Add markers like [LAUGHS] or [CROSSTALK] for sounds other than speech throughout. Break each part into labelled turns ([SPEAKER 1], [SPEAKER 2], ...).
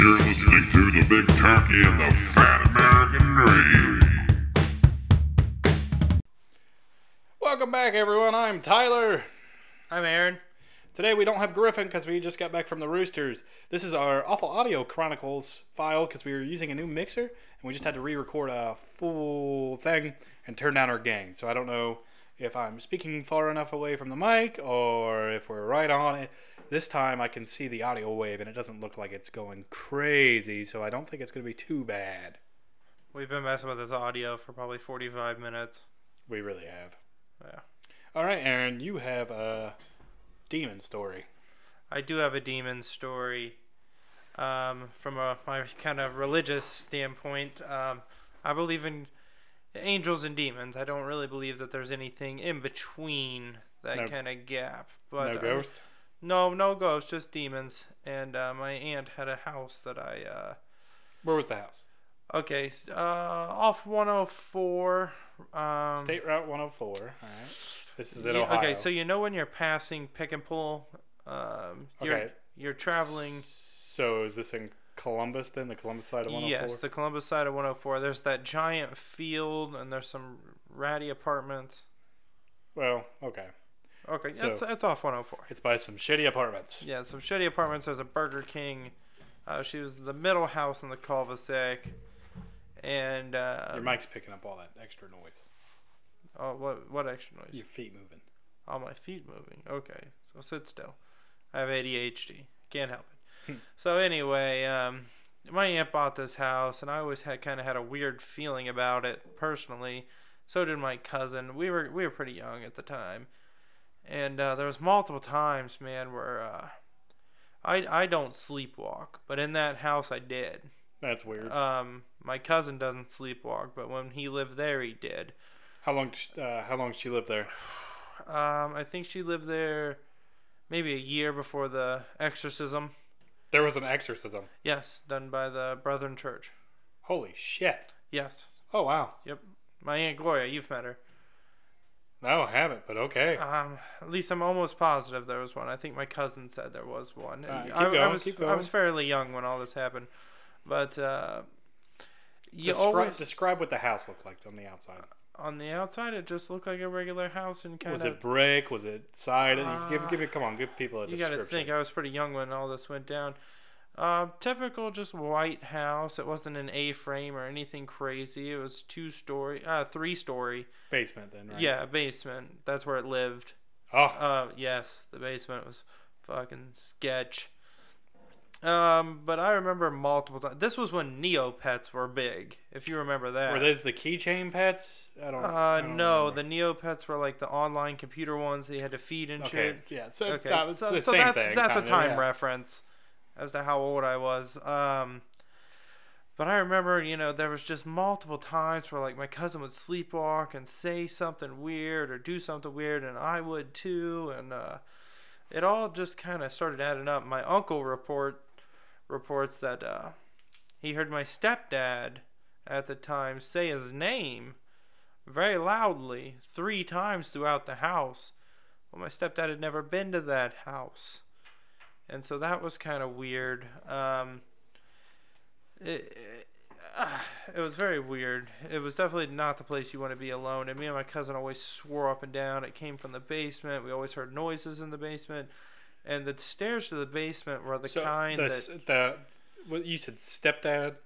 [SPEAKER 1] You're listening to the Big Turkey and the Fat American Dream.
[SPEAKER 2] Welcome back, everyone. I'm Tyler.
[SPEAKER 3] I'm Aaron.
[SPEAKER 2] Today we don't have Griffin because we just got back from the Roosters. This is our Awful Audio Chronicles file because we were using a new mixer and we just had to re-record a full thing and turn down our gain. So I don't know if I'm speaking far enough away from the mic or if we're right on it. This time I can see the audio wave and it doesn't look like it's going crazy, so I don't think it's going to be too bad.
[SPEAKER 3] We've been messing with this audio for probably 45 minutes.
[SPEAKER 2] We really have.
[SPEAKER 3] Yeah.
[SPEAKER 2] All right, Aaron, you have a demon story.
[SPEAKER 3] I do have a demon story um, from a, my kind of religious standpoint. Um, I believe in angels and demons. I don't really believe that there's anything in between that
[SPEAKER 2] No-
[SPEAKER 3] kind of gap. But
[SPEAKER 2] no
[SPEAKER 3] uh,
[SPEAKER 2] ghost?
[SPEAKER 3] No, no ghosts, just demons. And uh, my aunt had a house that I. Uh,
[SPEAKER 2] Where was the house?
[SPEAKER 3] okay, uh, off 104. Um,
[SPEAKER 2] State Route 104. All right. This is in Ohio.
[SPEAKER 3] Okay, so you know when you're passing pick and pull, um, you're,
[SPEAKER 2] Okay.
[SPEAKER 3] you're traveling.
[SPEAKER 2] So is this in Columbus then? The Columbus side of 104?
[SPEAKER 3] Yes, the Columbus side of 104. There's that giant field, and there's some ratty apartments.
[SPEAKER 2] Well, okay.
[SPEAKER 3] Okay,
[SPEAKER 2] So-
[SPEAKER 3] that's that's off 104.
[SPEAKER 2] It's by some shitty apartments.
[SPEAKER 3] Yeah, some shitty apartments. There's a Burger King. Uh, she was the middle house in the cul-de-sac, and uh,
[SPEAKER 2] Your mic's picking up all that extra noise.
[SPEAKER 3] oh, what what extra noise?
[SPEAKER 2] Your feet moving.
[SPEAKER 3] All my feet moving. Okay, so sit still. I have ADHD. Can't help
[SPEAKER 2] Hmm.
[SPEAKER 3] it. so anyway, um, my aunt bought this house, and I always had kind of had a weird feeling about it personally. So did my cousin. We were we were pretty young at the time, and uh, there was multiple times, man, where uh, I I don't sleepwalk, but in that house I did.
[SPEAKER 2] That's weird.
[SPEAKER 3] Um, my cousin doesn't sleepwalk, but when he lived there, he did.
[SPEAKER 2] how long? sh- Uh, how long did she live there? [SIGHS]
[SPEAKER 3] Um, I think she lived there maybe a year before the exorcism.
[SPEAKER 2] There was an exorcism.
[SPEAKER 3] Yes, done by the Brethren Church.
[SPEAKER 2] Holy shit!
[SPEAKER 3] Yes.
[SPEAKER 2] Oh wow. Yep.
[SPEAKER 3] My Aunt Gloria, you've met her.
[SPEAKER 2] No, I haven't. But okay.
[SPEAKER 3] Um, at least I'm almost positive there was one. I think my cousin said there was one.
[SPEAKER 2] Alright, keep
[SPEAKER 3] I, I
[SPEAKER 2] going,
[SPEAKER 3] was
[SPEAKER 2] keep
[SPEAKER 3] I was fairly young when all this happened, but uh, you
[SPEAKER 2] describe,
[SPEAKER 3] always
[SPEAKER 2] describe what the house looked like on the outside.
[SPEAKER 3] on the outside it just looked like a regular house and kind
[SPEAKER 2] Was
[SPEAKER 3] of.
[SPEAKER 2] it brick? Was it sided? give,
[SPEAKER 3] Uh,
[SPEAKER 2] give it. Come on, give people a
[SPEAKER 3] You
[SPEAKER 2] description.
[SPEAKER 3] got to think. I was pretty young when all this went down. Uh, typical, just white house. It wasn't an A-frame or anything crazy. It was two story, uh, three story.
[SPEAKER 2] Basement then, right?
[SPEAKER 3] Yeah, basement. That's where it lived.
[SPEAKER 2] Oh,
[SPEAKER 3] Uh, yes, the basement was fucking sketch. Um, but I remember multiple times. This was when Neopets were big, if you remember that.
[SPEAKER 2] were those the keychain pets? I don't.
[SPEAKER 3] Uh,
[SPEAKER 2] I don't
[SPEAKER 3] no,
[SPEAKER 2] remember.
[SPEAKER 3] the Neopets were like the online computer ones that you had to feed and
[SPEAKER 2] Okay,
[SPEAKER 3] shit.
[SPEAKER 2] yeah. So
[SPEAKER 3] Okay,
[SPEAKER 2] that- it's
[SPEAKER 3] so,
[SPEAKER 2] the
[SPEAKER 3] so
[SPEAKER 2] same
[SPEAKER 3] that-
[SPEAKER 2] thing.
[SPEAKER 3] that's a time
[SPEAKER 2] yeah.
[SPEAKER 3] reference as to how old I was. Um, but I remember, you know, there was just multiple times where like my cousin would sleepwalk and say something weird or do something weird, and I would too, and uh, it all just kind of started adding up. My uncle report reports that uh, he heard my stepdad at the time say his name very loudly three times throughout the house. Well, my stepdad had never been to that house, and so that was kind of weird. Um, it, it, it was very weird. It was definitely not the place you want to be alone. And me and my cousin always swore up and down it came from the basement. We always heard noises in the basement, and the stairs to the basement were the
[SPEAKER 2] so
[SPEAKER 3] kind
[SPEAKER 2] the,
[SPEAKER 3] that
[SPEAKER 2] the what you said stepdad.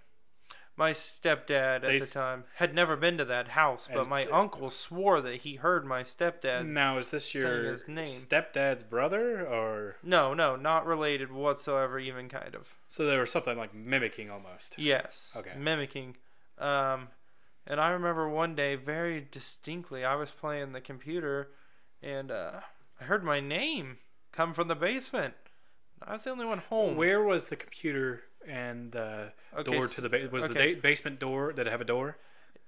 [SPEAKER 3] My stepdad
[SPEAKER 2] They
[SPEAKER 3] at the time had never been to that house, but my uncle swore that he heard my stepdad.
[SPEAKER 2] now is this your
[SPEAKER 3] his name.
[SPEAKER 2] stepdad's brother or
[SPEAKER 3] No, no, not related whatsoever, even kind of.
[SPEAKER 2] so there was something like mimicking almost.
[SPEAKER 3] Yes.
[SPEAKER 2] Okay.
[SPEAKER 3] Mimicking. Um, and I remember one day very distinctly, I was playing the computer, and uh, I heard my name come from the basement. I was the only one home.
[SPEAKER 2] Where was the computer and the
[SPEAKER 3] Okay,
[SPEAKER 2] door to the ba- was the
[SPEAKER 3] okay.
[SPEAKER 2] da- basement door? Did it have a door?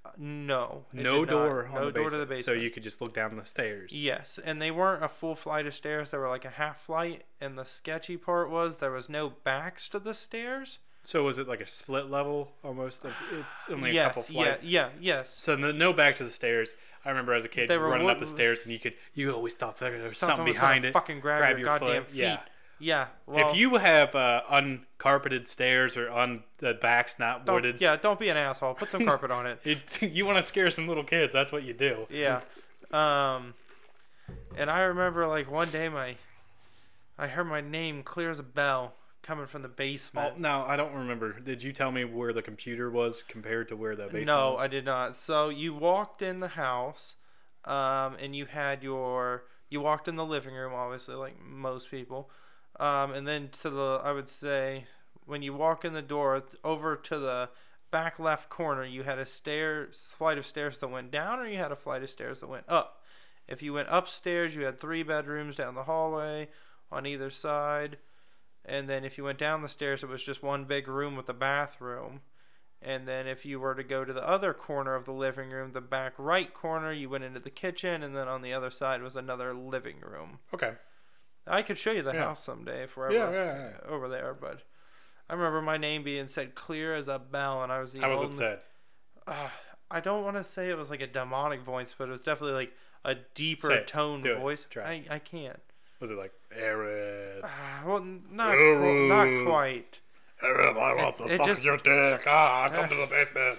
[SPEAKER 3] Uh, No.
[SPEAKER 2] No door on
[SPEAKER 3] No
[SPEAKER 2] the
[SPEAKER 3] door to the basement.
[SPEAKER 2] so you could just look down the stairs.
[SPEAKER 3] Yes, and they weren't a full flight of stairs. They were like a half flight, and the sketchy part was there was no backs to the stairs.
[SPEAKER 2] So was it like a split level almost? Of, it's only a couple flights.
[SPEAKER 3] yeah, yeah, yes.
[SPEAKER 2] So no, no back to the stairs. I remember as a kid
[SPEAKER 3] They were
[SPEAKER 2] running up the stairs and you could you always thought there was
[SPEAKER 3] Something
[SPEAKER 2] something,
[SPEAKER 3] was
[SPEAKER 2] behind it.
[SPEAKER 3] fucking grab, your, goddamn feet.
[SPEAKER 2] Yeah.
[SPEAKER 3] Yeah. Well,
[SPEAKER 2] if you have uh, uncarpeted stairs or on the backs not wooded,
[SPEAKER 3] yeah, don't be an asshole. Put some carpet on it. [LAUGHS]
[SPEAKER 2] it, you want to scare some little kids. That's what you do.
[SPEAKER 3] Yeah. Um, and I remember like one day my, I heard my name clear as a bell coming from the
[SPEAKER 2] Oh,
[SPEAKER 3] basement.
[SPEAKER 2] no, I don't remember. Did you tell me where the computer was compared to where the basement was?
[SPEAKER 3] no,
[SPEAKER 2] was?
[SPEAKER 3] I did not. So you walked in the house, um, and you had your you walked in the living room, obviously, like most people, um, and then to the I would say when you walk in the door over to the back left corner, you had a stair, flight of stairs that went down, or you had a flight of stairs that went up. If you went upstairs, you had three bedrooms down the hallway on either side. And then if you went down the stairs, it was just one big room with a bathroom. And then if you were to go to the other corner of the living room, the back right corner, you went into the kitchen, and then on the other side was another living room.
[SPEAKER 2] Okay.
[SPEAKER 3] I could show you the
[SPEAKER 2] Yeah.
[SPEAKER 3] house someday if we're
[SPEAKER 2] Yeah, yeah,
[SPEAKER 3] over there, but I remember my name being said clear as a bell, and I was the
[SPEAKER 2] How was
[SPEAKER 3] only.
[SPEAKER 2] it said?
[SPEAKER 3] Uh, I don't want to say it was like a demonic voice, but it was definitely like a deeper tone voice. I, I can't.
[SPEAKER 2] Was it like Aaron?
[SPEAKER 3] Uh, well, not
[SPEAKER 2] Aaron.
[SPEAKER 3] not quite.
[SPEAKER 2] Aaron, I
[SPEAKER 3] want to it suck just- your
[SPEAKER 2] dick. Ah,
[SPEAKER 3] come to
[SPEAKER 2] the basement.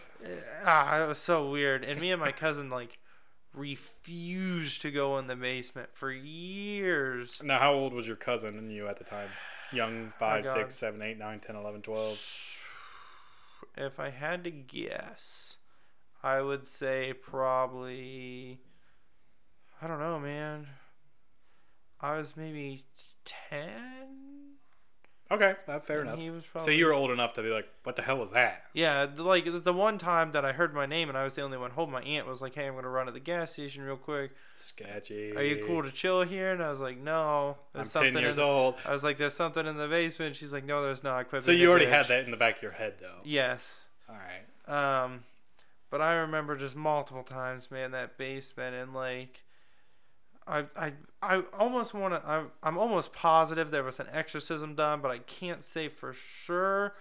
[SPEAKER 3] Ah, it was so weird. And me and my cousin like refused to go in the basement for years.
[SPEAKER 2] Now, how old was your cousin and you at the time? Young, five, six, seven, eight, nine, ten, eleven, twelve.
[SPEAKER 3] If I had to guess, I would say probably I don't know, man. I was maybe 10.
[SPEAKER 2] Okay, uh, fair
[SPEAKER 3] and
[SPEAKER 2] enough.
[SPEAKER 3] He was
[SPEAKER 2] So you were old enough to be like, what the hell was that?
[SPEAKER 3] Yeah, like the one time that I heard my name and I was the only one home, my aunt was like, "Hey, I'm gonna run to the gas station real quick.
[SPEAKER 2] Sketchy.
[SPEAKER 3] Are you cool to chill here?" And I was like, "No,
[SPEAKER 2] I'm
[SPEAKER 3] there's
[SPEAKER 2] 10 years
[SPEAKER 3] in."
[SPEAKER 2] old.
[SPEAKER 3] I was like, "There's something in the basement." She's like, "No, there's not." Quit
[SPEAKER 2] So you already had that in the back of your head, though.
[SPEAKER 3] Yes.
[SPEAKER 2] All right.
[SPEAKER 3] Um, but I remember just multiple times, man, that basement and like, I I I almost want to. I'm I'm almost positive there was an exorcism done, but I can't say for sure.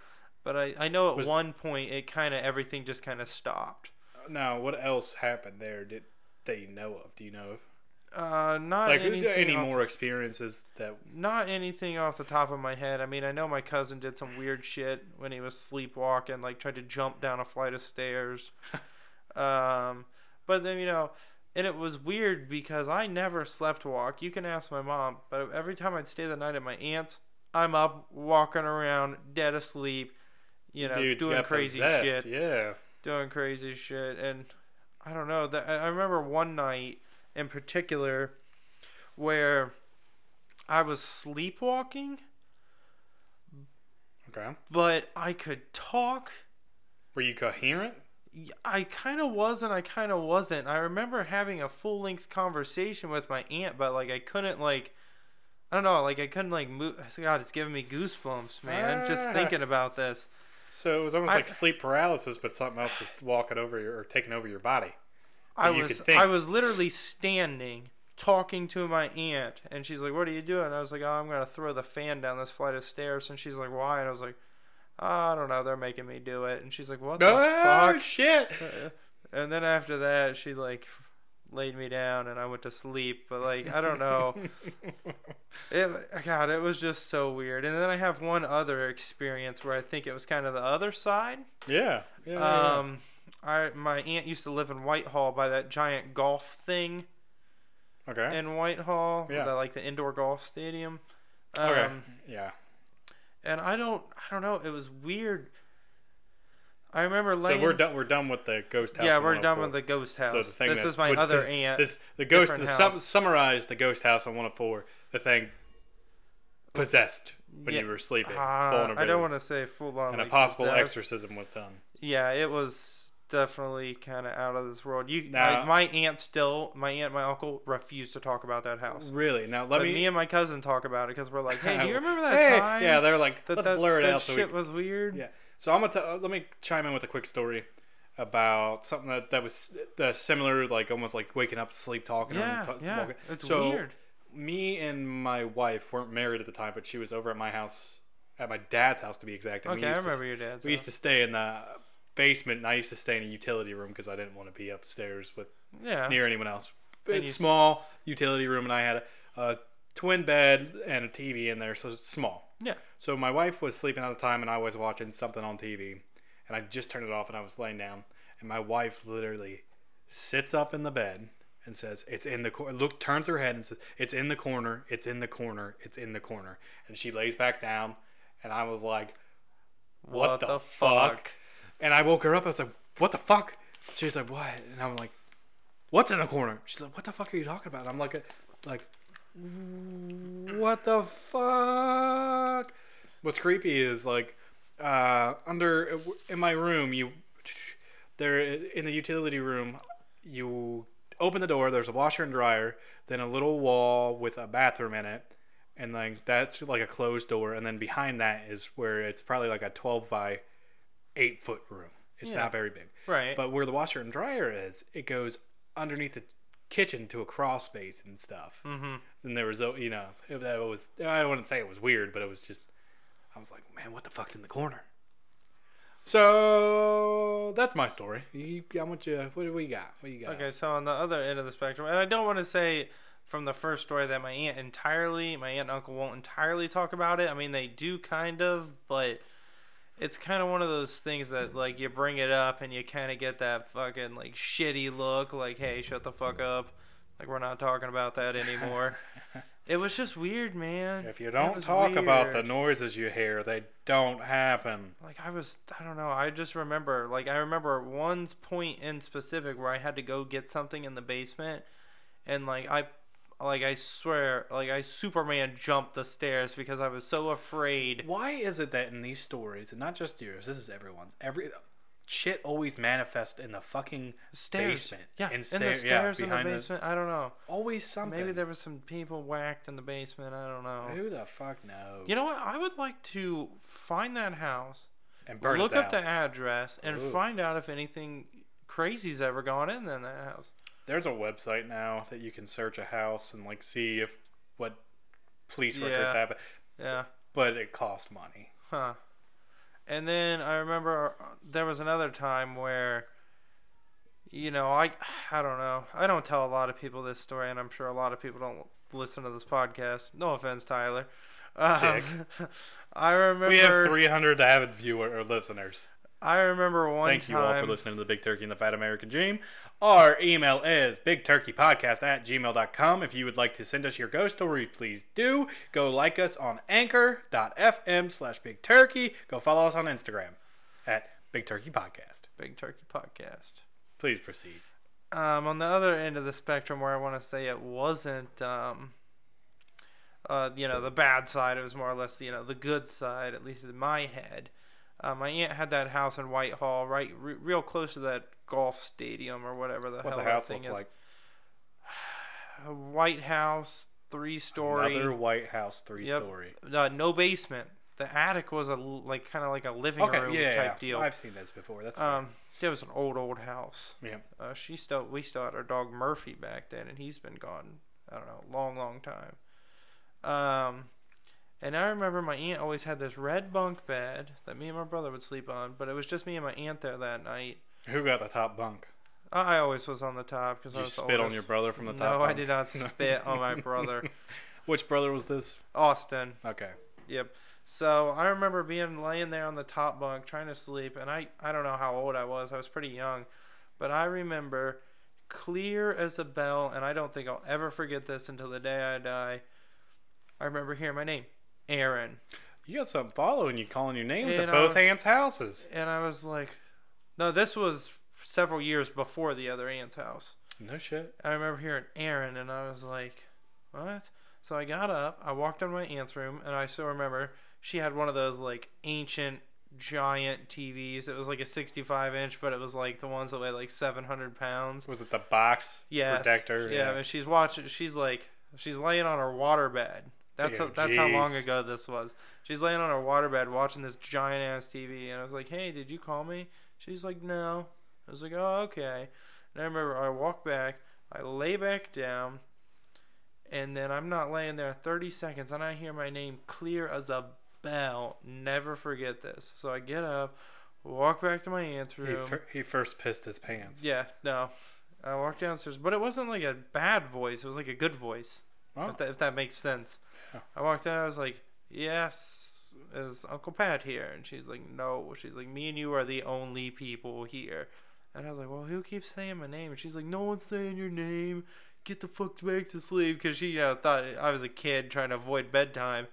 [SPEAKER 3] But I I know at
[SPEAKER 2] Was-
[SPEAKER 3] one point it kind of everything just kind of stopped.
[SPEAKER 2] Now, what else happened there? Did they know of? Do you know of?
[SPEAKER 3] Uh, not
[SPEAKER 2] Like
[SPEAKER 3] anything
[SPEAKER 2] any more experiences that?
[SPEAKER 3] Not anything off the top of my head. I mean, I know my cousin did some weird shit when he was sleepwalking, like tried to jump down a flight of stairs. [LAUGHS] um, but then you know, and it was weird because I never slept walk. You can ask my mom, but every time I'd stay the night at my aunt's, I'm up walking around, dead asleep, you know,
[SPEAKER 2] Dudes
[SPEAKER 3] doing crazy
[SPEAKER 2] possessed,
[SPEAKER 3] shit
[SPEAKER 2] Yeah.
[SPEAKER 3] doing crazy shit and i don't know that i I remember one night in particular where i was sleepwalking
[SPEAKER 2] Okay.
[SPEAKER 3] but i could talk
[SPEAKER 2] Were you coherent?
[SPEAKER 3] I kind of was and i kind of wasn't i remember having a full-length conversation with my aunt but like i couldn't like i don't know like i couldn't like move [SIGHS] god it's giving me goosebumps man just
[SPEAKER 2] Ah.
[SPEAKER 3] thinking about this
[SPEAKER 2] So it was almost
[SPEAKER 3] I-
[SPEAKER 2] like sleep paralysis, but something else was walking over your or taking over your body.
[SPEAKER 3] I
[SPEAKER 2] you
[SPEAKER 3] was. I was literally standing talking to my aunt and she's like, What are you doing? I was like, Oh, I'm gonna throw the fan down this flight of stairs and she's like, Why? And I was like, I don't know, they're making me do it and she's like, What the
[SPEAKER 2] oh
[SPEAKER 3] fuck?
[SPEAKER 2] shit! [LAUGHS]
[SPEAKER 3] And then after that she like laid me down and I went to sleep. But like I don't know. [LAUGHS] It God, it was just so weird. And then I have one other experience where I think it was kind of the other side.
[SPEAKER 2] yeah. Yeah. yeah, yeah.
[SPEAKER 3] Um, I my aunt used to live in Whitehall by that giant golf thing
[SPEAKER 2] okay.
[SPEAKER 3] in Whitehall,
[SPEAKER 2] Yeah.
[SPEAKER 3] the, like the indoor golf stadium. Um,
[SPEAKER 2] okay. Yeah.
[SPEAKER 3] And I don't, I don't know. It was weird. I remember
[SPEAKER 2] So
[SPEAKER 3] laying.
[SPEAKER 2] we're done. We're done with the ghost house.
[SPEAKER 3] yeah, we're done with the ghost house.
[SPEAKER 2] So the thing
[SPEAKER 3] this
[SPEAKER 2] that
[SPEAKER 3] is my other
[SPEAKER 2] this,
[SPEAKER 3] aunt.
[SPEAKER 2] This the ghost. The sum, summarize the ghost house on 104. The thing possessed when
[SPEAKER 3] Yeah,
[SPEAKER 2] you were sleeping.
[SPEAKER 3] Uh, I don't want to say full on.
[SPEAKER 2] And a possible
[SPEAKER 3] possessed.
[SPEAKER 2] exorcism was done.
[SPEAKER 3] Yeah, it was definitely kind of out of this world. You,
[SPEAKER 2] Now-
[SPEAKER 3] I- my aunt still, my aunt, my uncle refuse to talk about that house.
[SPEAKER 2] Really? Now let
[SPEAKER 3] But
[SPEAKER 2] me.
[SPEAKER 3] me, and my cousin talk about it because we're like, [LAUGHS] hey, do you remember that
[SPEAKER 2] Hey!
[SPEAKER 3] time?
[SPEAKER 2] Yeah, they're like,
[SPEAKER 3] that,
[SPEAKER 2] let's
[SPEAKER 3] that,
[SPEAKER 2] blur it
[SPEAKER 3] that
[SPEAKER 2] out. So
[SPEAKER 3] shit
[SPEAKER 2] we,
[SPEAKER 3] was weird.
[SPEAKER 2] Yeah. So I'm gonna t- uh, let me chime in with a quick story about something that that was uh, similar, like almost like waking up, sleep talking.
[SPEAKER 3] yeah,
[SPEAKER 2] t-
[SPEAKER 3] yeah.
[SPEAKER 2] walking.
[SPEAKER 3] It's
[SPEAKER 2] So,
[SPEAKER 3] weird.
[SPEAKER 2] Me and my wife weren't married at the time, but she was over at my house, at my dad's house to be exact. and
[SPEAKER 3] Okay, I
[SPEAKER 2] to
[SPEAKER 3] remember
[SPEAKER 2] s-
[SPEAKER 3] your dad's.
[SPEAKER 2] We used to stay in the basement, and I used to stay in a utility room because I didn't want to be upstairs with
[SPEAKER 3] yeah.
[SPEAKER 2] near anyone else.
[SPEAKER 3] And
[SPEAKER 2] It's
[SPEAKER 3] you
[SPEAKER 2] small utility room, and I had a, a twin bed and a TV in there, so it's small.
[SPEAKER 3] Yeah.
[SPEAKER 2] So my wife was sleeping at the time, and I was watching something on TV, and I just turned it off, and I was laying down, and my wife literally sits up in the bed and says, "It's in the corner." Look, turns her head and says, "It's in the corner. It's in the corner. It's in the corner." And she lays back down, and I was like, "What, the, fuck? And I woke her up. I was like, "What the fuck?" She's like, "What?" And I'm like, "What's in the corner?" She's like, "What the fuck are you talking about?" And I'm like, "Like, what the fuck?" What's creepy is like, uh, under in my room, you there in the utility room, you open the door. There's a washer and dryer, then a little wall with a bathroom in it, and like that's like a closed door. And then behind that is where it's probably like a 12 by 8 foot room. It's
[SPEAKER 3] Yeah.
[SPEAKER 2] not very big.
[SPEAKER 3] Right.
[SPEAKER 2] But where the washer and dryer is, it goes underneath the kitchen to a crawl space and stuff.
[SPEAKER 3] mm-hmm.
[SPEAKER 2] And there was, you know, it, that was, I wouldn't say it was weird, but it was just, I was like, man, what the fuck's in the corner? So that's my story. You, I want you, what do we got? What do you got?
[SPEAKER 3] Okay, so on the other end of the spectrum, and I don't want to say from the first story that my aunt entirely, my aunt and uncle won't entirely talk about it. I mean, they do kind of, but it's kind of one of those things that like you bring it up and you kind of get that fucking like shitty look, like, hey, shut the fuck up, like we're not talking about that anymore. [LAUGHS] it was just weird, man.
[SPEAKER 2] If you don't talk about the noises you hear, they don't happen.
[SPEAKER 3] like I was I don't know I just remember like I remember one point in specific where I had to go get something in the basement and like I like I swear like I Superman jumped the stairs because I was so afraid
[SPEAKER 2] Why is it that in these stories, and not just yours, this is everyone's, every shit always manifests in the fucking
[SPEAKER 3] stairs
[SPEAKER 2] basement.
[SPEAKER 3] yeah
[SPEAKER 2] in,
[SPEAKER 3] in
[SPEAKER 2] stair-
[SPEAKER 3] the
[SPEAKER 2] yeah,
[SPEAKER 3] stairs in the basement I don't know
[SPEAKER 2] always something.
[SPEAKER 3] maybe there was some people whacked in the basement I don't know
[SPEAKER 2] Who the fuck knows?
[SPEAKER 3] you know what I would like to find that house
[SPEAKER 2] and
[SPEAKER 3] look up the address and
[SPEAKER 2] Ooh.
[SPEAKER 3] find out if anything crazy's ever gone in in that house
[SPEAKER 2] There's a website now that you can search a house and like see if what police records
[SPEAKER 3] Yeah.
[SPEAKER 2] have,
[SPEAKER 3] yeah
[SPEAKER 2] but it costs money.
[SPEAKER 3] Huh. And then I remember uh, there was another time where, you know, I I don't know. I don't tell a lot of people this story, and I'm sure a lot of people don't listen to this podcast. No offense, Tyler. Um, [LAUGHS] I remember.
[SPEAKER 2] We have 300 avid viewer or listeners.
[SPEAKER 3] I remember one
[SPEAKER 2] Thank
[SPEAKER 3] time.
[SPEAKER 2] you all for listening to the Big Turkey and the Fat American Dream. Our email is bigturkeypodcast at gmail.com. If you would like to send us your ghost story, please do. Go like us on anchor.fm slash big turkey. Go follow us on Instagram at Big Turkey Podcast.
[SPEAKER 3] Big Turkey Podcast.
[SPEAKER 2] Please proceed.
[SPEAKER 3] Um, on the other end of the spectrum, where I want to say it wasn't, um, uh, you know, the bad side. It was more or less, you know, the good side, at least in my head. Uh, my aunt had that house in Whitehall, right, re- real close to that golf stadium or whatever the hell
[SPEAKER 2] the
[SPEAKER 3] that
[SPEAKER 2] house
[SPEAKER 3] thing is.
[SPEAKER 2] like? [SIGHS]
[SPEAKER 3] A White House, three story.
[SPEAKER 2] Another White House three
[SPEAKER 3] Yep.
[SPEAKER 2] story.
[SPEAKER 3] Uh, no basement. The attic was a like kind of like a living
[SPEAKER 2] Okay,
[SPEAKER 3] room
[SPEAKER 2] yeah,
[SPEAKER 3] type
[SPEAKER 2] yeah,
[SPEAKER 3] deal.
[SPEAKER 2] I've seen this before. That's.
[SPEAKER 3] Um, it was an old old house.
[SPEAKER 2] Yeah.
[SPEAKER 3] Uh, she still we still had our dog Murphy back then, and he's been gone. I don't know, long long time. Um, and I remember my aunt always had this red bunk bed that me and my brother would sleep on, but it was just me and my aunt there that night.
[SPEAKER 2] Who got the top bunk?
[SPEAKER 3] I always was on the top because I
[SPEAKER 2] you
[SPEAKER 3] was the
[SPEAKER 2] spit on your brother from the top?
[SPEAKER 3] No, I did not [LAUGHS] spit on my brother, [LAUGHS]
[SPEAKER 2] Which brother was this?
[SPEAKER 3] Austin.
[SPEAKER 2] Okay.
[SPEAKER 3] Yep. So I remember being laying there on the top bunk trying to sleep, and I I don't know how old I was. I was pretty young, but I remember clear as a bell, and I don't think I'll ever forget this until the day I die. I remember hearing my name, Aaron,
[SPEAKER 2] You got something following you calling your names
[SPEAKER 3] And,
[SPEAKER 2] at both aunts' houses.
[SPEAKER 3] and I was like, no, this was several years before the other aunt's house.
[SPEAKER 2] No shit.
[SPEAKER 3] I remember hearing Aaron, and I was like, what? So I got up, I walked in my aunt's room, and I still remember she had one of those like ancient giant TVs. It was like a 65 inch, but it was like the ones that weigh like 700 pounds.
[SPEAKER 2] Was it the box
[SPEAKER 3] Yes.
[SPEAKER 2] protector?
[SPEAKER 3] Yeah, and she's watching. She's like, she's laying on her waterbed. That's how, that's how long ago this was. She's laying on her waterbed watching this giant ass TV, and I was like, "Hey, did you call me?" She's like, "No." I was like, "Oh, okay." And I remember I walk back, I lay back down, and then I'm not laying there 30 seconds, and I hear my name clear as a bell. Never forget this. So I get up, walk back to my aunt's
[SPEAKER 2] He, fir- he first pissed his pants.
[SPEAKER 3] Yeah, no. I walked downstairs, but it wasn't like a bad voice. It was like a good voice.
[SPEAKER 2] Oh.
[SPEAKER 3] If, that, if that makes sense.
[SPEAKER 2] Yeah.
[SPEAKER 3] I walked in. I was like, "Yes, is Uncle Pat here?" And she's like, "No." She's like, "Me and you are the only people here." And I was like, "Well, who keeps saying my name?" And she's like, "No one's saying your name. Get the fuck back to sleep." Because she, you know, thought I was a kid trying to avoid bedtime.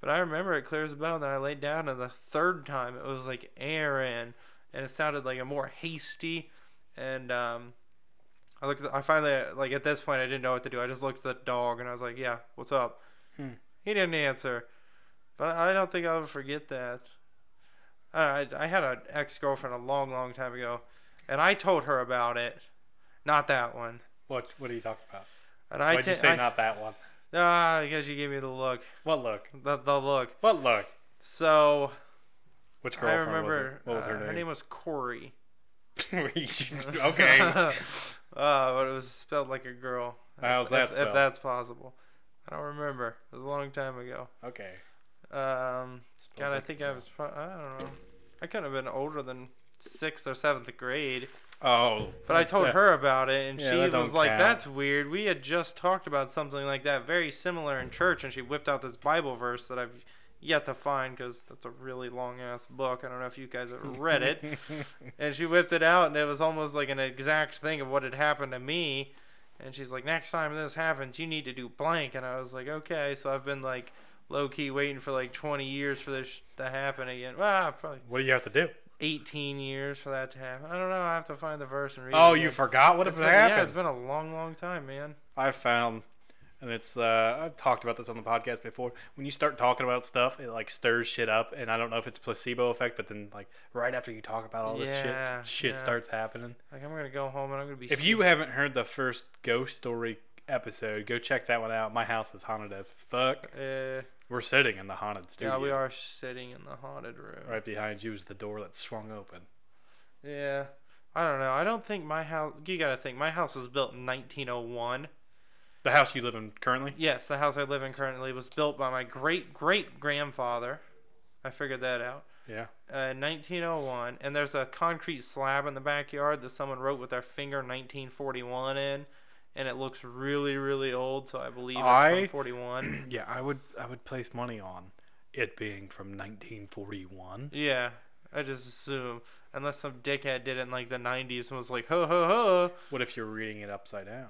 [SPEAKER 3] But I remember it clear as a bell. And then I laid down, and the third time it was like Aaron, and it sounded like a more hasty. And um, I looked. At the, I finally like at this point I didn't know what to do. I just looked at the dog, and I was like, "Yeah, what's up?"
[SPEAKER 2] Hmm.
[SPEAKER 3] He didn't answer, but I don't think I'll ever forget that. I, I, I had an ex girlfriend a long, long time ago, and I told her about it. Not that one.
[SPEAKER 2] What What are you talking about?
[SPEAKER 3] And I
[SPEAKER 2] Why'd you
[SPEAKER 3] ta-
[SPEAKER 2] say
[SPEAKER 3] I-
[SPEAKER 2] not that one?
[SPEAKER 3] Ah, because you gave me the look.
[SPEAKER 2] What look?
[SPEAKER 3] The, the look.
[SPEAKER 2] What look?
[SPEAKER 3] So
[SPEAKER 2] Which
[SPEAKER 3] I
[SPEAKER 2] girlfriend
[SPEAKER 3] remember
[SPEAKER 2] was it? What was
[SPEAKER 3] uh,
[SPEAKER 2] her name?
[SPEAKER 3] Her name was Corey. [LAUGHS]
[SPEAKER 2] okay. [LAUGHS]
[SPEAKER 3] uh, but it was spelled like a girl.
[SPEAKER 2] How's
[SPEAKER 3] if,
[SPEAKER 2] that
[SPEAKER 3] if that's possible. I don't remember. It was a long time ago.
[SPEAKER 2] Okay.
[SPEAKER 3] Um, God, I think I was. Pro- I don't know. I couldn't have been older than sixth or seventh grade.
[SPEAKER 2] Oh.
[SPEAKER 3] But I told
[SPEAKER 2] that-
[SPEAKER 3] her about it, and
[SPEAKER 2] Yeah,
[SPEAKER 3] she was like,
[SPEAKER 2] count.
[SPEAKER 3] "That's weird. We had just talked about something like that, very similar in church." And she whipped out this Bible verse that I've yet to find because that's a really long ass book. I don't know if you guys have read it. [LAUGHS] and she whipped it out, and it was almost like an exact thing of what had happened to me. And she's like, "Next time this happens, you need to do blank." And I was like, "Okay." So I've been like low key waiting for like 20 years for this to happen again. Well, probably
[SPEAKER 2] what do you have to do?
[SPEAKER 3] 18 years for that to happen. I don't know. I have to find the verse and read
[SPEAKER 2] Oh,
[SPEAKER 3] it.
[SPEAKER 2] you
[SPEAKER 3] again.
[SPEAKER 2] forgot what if
[SPEAKER 3] It's
[SPEAKER 2] it
[SPEAKER 3] been-
[SPEAKER 2] happened?
[SPEAKER 3] Yeah, it's been a long, long time, man.
[SPEAKER 2] I found, and it's uh, I've talked about this on the podcast before. When you start talking about stuff, it like stirs shit up, and I don't know if it's placebo effect, but then like right after you talk about all this
[SPEAKER 3] Yeah,
[SPEAKER 2] shit, shit
[SPEAKER 3] yeah.
[SPEAKER 2] starts happening.
[SPEAKER 3] Like I'm gonna go home and I'm gonna be.
[SPEAKER 2] If you haven't heard the first ghost story episode, go check that one out. My house is haunted as fuck.
[SPEAKER 3] uh,
[SPEAKER 2] We're sitting in the haunted studio.
[SPEAKER 3] yeah, we are sitting in the haunted room.
[SPEAKER 2] Right behind you is the door that swung open.
[SPEAKER 3] Yeah, I don't know. I don't think my house. You gotta think. My house was built in 1901.
[SPEAKER 2] The house you live in currently?
[SPEAKER 3] Yes, the house I live in currently was built by my great great grandfather. I figured that out.
[SPEAKER 2] Yeah.
[SPEAKER 3] Uh, 1901, and there's a concrete slab in the backyard that someone wrote with their finger 1941 in, and it looks really, really old. So I believe it's
[SPEAKER 2] I-
[SPEAKER 3] from 41. [CLEARS THROAT]
[SPEAKER 2] Yeah, I would I would place money on it being from 1941.
[SPEAKER 3] yeah, I just assume unless some dickhead did it in like the 90s and was like, ho ho ho.
[SPEAKER 2] What if you're reading it upside down?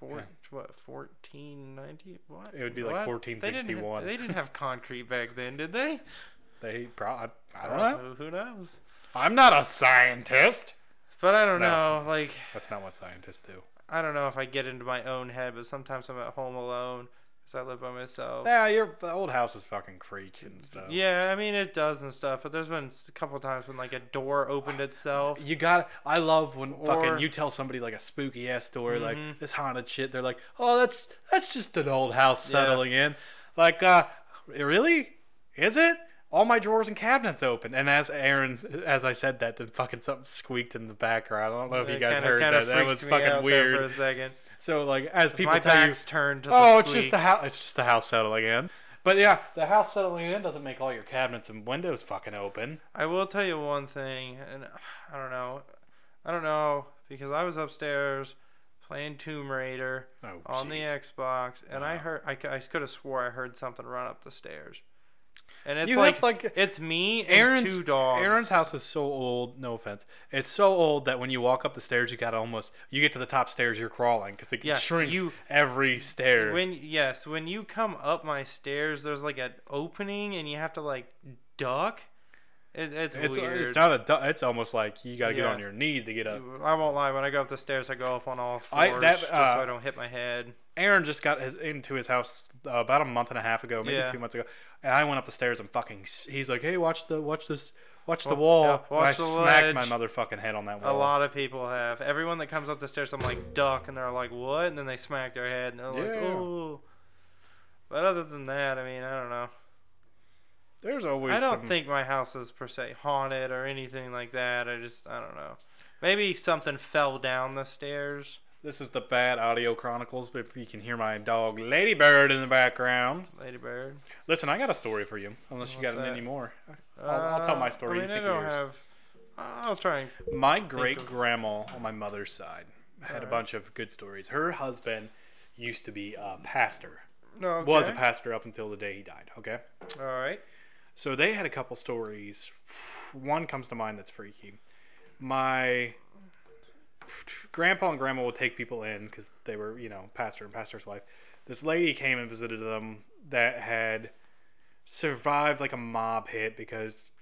[SPEAKER 3] Four,
[SPEAKER 2] Yeah.
[SPEAKER 3] What 1490? What?
[SPEAKER 2] It would be like
[SPEAKER 3] What? They didn't,
[SPEAKER 2] 1461.
[SPEAKER 3] they didn't have concrete back then, did they?
[SPEAKER 2] They probably I don't
[SPEAKER 3] Uh,
[SPEAKER 2] know.
[SPEAKER 3] Who, who knows?
[SPEAKER 2] I'm not a scientist.
[SPEAKER 3] But I don't
[SPEAKER 2] No.
[SPEAKER 3] know. Like
[SPEAKER 2] That's not what scientists do.
[SPEAKER 3] I don't know if I get into my own head, but sometimes I'm at home alone because I live by myself.
[SPEAKER 2] Yeah, your the old house is fucking creaky and stuff.
[SPEAKER 3] Yeah, I mean it does and stuff, but there's been a couple times when like a door opened itself.
[SPEAKER 2] You got. I love when
[SPEAKER 3] Or-
[SPEAKER 2] fucking you tell somebody like a spooky ass story,
[SPEAKER 3] Mhm.
[SPEAKER 2] like this haunted shit. They're like, oh, that's that's just an old house
[SPEAKER 3] Yeah.
[SPEAKER 2] settling in. Like, uh, really? Is it? All my drawers and cabinets open, and as Aaron, as I said that, then fucking something squeaked in the background. I don't know if you guys
[SPEAKER 3] kinda-
[SPEAKER 2] heard
[SPEAKER 3] kinda
[SPEAKER 2] that. That was fucking weird.
[SPEAKER 3] for a second.
[SPEAKER 2] So like, as people
[SPEAKER 3] my
[SPEAKER 2] tell you,
[SPEAKER 3] turned to the
[SPEAKER 2] oh, it's just the house. It's just the house settling in. But yeah, the house settling in doesn't make all your cabinets and windows fucking open.
[SPEAKER 3] I will tell you one thing, and [SIGHS] I don't know, I don't know because I was upstairs playing Tomb Raider
[SPEAKER 2] Oh,
[SPEAKER 3] on the. Xbox, and I
[SPEAKER 2] Wow.
[SPEAKER 3] heard I, could have swore I heard something run up the stairs, and it's
[SPEAKER 2] You
[SPEAKER 3] like,
[SPEAKER 2] have, like-
[SPEAKER 3] it's me and
[SPEAKER 2] Aaron's
[SPEAKER 3] two dogs.
[SPEAKER 2] Aaron's house is so old. No offense, it's so old that when you walk up the stairs, you gotta almost you get to the top stairs, you're crawling because it
[SPEAKER 3] Yeah,
[SPEAKER 2] shrinks
[SPEAKER 3] you-
[SPEAKER 2] every stair.
[SPEAKER 3] When yes, when you come up my stairs, there's like an opening, and you have to like duck. It, it's,
[SPEAKER 2] it's
[SPEAKER 3] weird.
[SPEAKER 2] it's not a it's almost like you gotta get on your knees to get up.
[SPEAKER 3] I won't lie. When I go up the stairs, I go up on all fours
[SPEAKER 2] I- that,
[SPEAKER 3] just
[SPEAKER 2] uh,
[SPEAKER 3] so I don't hit my head.
[SPEAKER 2] Aaron just got his into his house uh, about a month and a half ago, maybe
[SPEAKER 3] Yeah.
[SPEAKER 2] two months ago, and I went up the stairs and fucking. He's like, "Hey, watch the watch this." Watch the wall.
[SPEAKER 3] yeah, watch
[SPEAKER 2] I smacked my motherfucking head on that wall.
[SPEAKER 3] A lot of people have. Everyone that comes up the stairs, I'm like duck, and they're like what? And then they smack their head, and they're like
[SPEAKER 2] Yeah.
[SPEAKER 3] oh. But other than that, I mean, I don't know.
[SPEAKER 2] There's always.
[SPEAKER 3] I don't
[SPEAKER 2] some-
[SPEAKER 3] think my house is per se haunted or anything like that. I just, I don't know. Maybe something fell down the stairs.
[SPEAKER 2] This is the bad audio chronicles, but if you can hear my dog Ladybird in the background.
[SPEAKER 3] Ladybird.
[SPEAKER 2] Listen, I got a story for you, unless you
[SPEAKER 3] What's
[SPEAKER 2] got
[SPEAKER 3] that?
[SPEAKER 2] any more. I'll, I'll tell my
[SPEAKER 3] Uh,
[SPEAKER 2] story
[SPEAKER 3] I mean, I don't
[SPEAKER 2] years.
[SPEAKER 3] have. I'll try
[SPEAKER 2] My great grandma on my mother's side had a bunch of good stories. Her husband used to be a pastor.
[SPEAKER 3] No,
[SPEAKER 2] Was a pastor up until the day he died. Okay.
[SPEAKER 3] All right.
[SPEAKER 2] So they had a couple stories. One comes to mind that's freaky. My grandpa and grandma would take people in because they were, you know, pastor and pastor's wife. This lady came and visited them that had survived like a mob hit because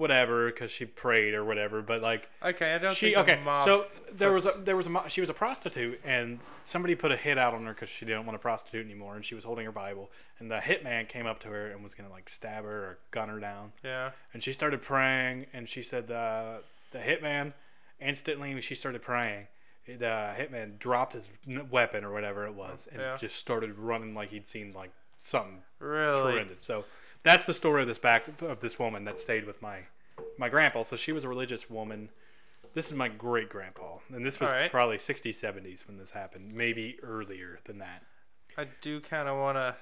[SPEAKER 2] whatever, because she prayed or whatever. But like
[SPEAKER 3] Okay, I don't
[SPEAKER 2] she okay.
[SPEAKER 3] mob
[SPEAKER 2] so there was a there was a mo- she was a prostitute and somebody put a hit out on her because she didn't want to prostitute anymore and she was holding her Bible and the hitman came up to her and was gonna like stab her or gun her down
[SPEAKER 3] Yeah.
[SPEAKER 2] and she started praying and she said the the hitman instantly when she started praying the hitman dropped his weapon or whatever it was and
[SPEAKER 3] Yeah.
[SPEAKER 2] just started running like he'd seen like something
[SPEAKER 3] Really.
[SPEAKER 2] horrendous. So that's the story of this back of this woman that stayed with my my grandpa. So she was a religious woman. This is my great grandpa, and this was
[SPEAKER 3] Alright.
[SPEAKER 2] probably 60s, 70s when this happened, maybe earlier than that.
[SPEAKER 3] I do kind of want to.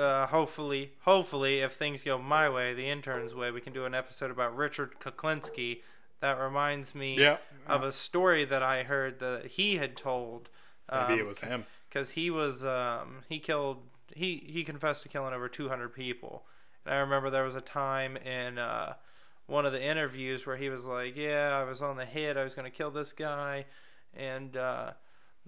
[SPEAKER 3] Uh, hopefully, hopefully, if things go my way, the intern's way, we can do an episode about Richard Kuklinski. That reminds me
[SPEAKER 2] Yeah,
[SPEAKER 3] of a story that I heard that he had told.
[SPEAKER 2] maybe it was him.
[SPEAKER 3] because he was um, he killed he he confessed to killing over 200 people and i remember there was a time in uh, one of the interviews where he was like yeah i was on the hit i was going to kill this guy and uh,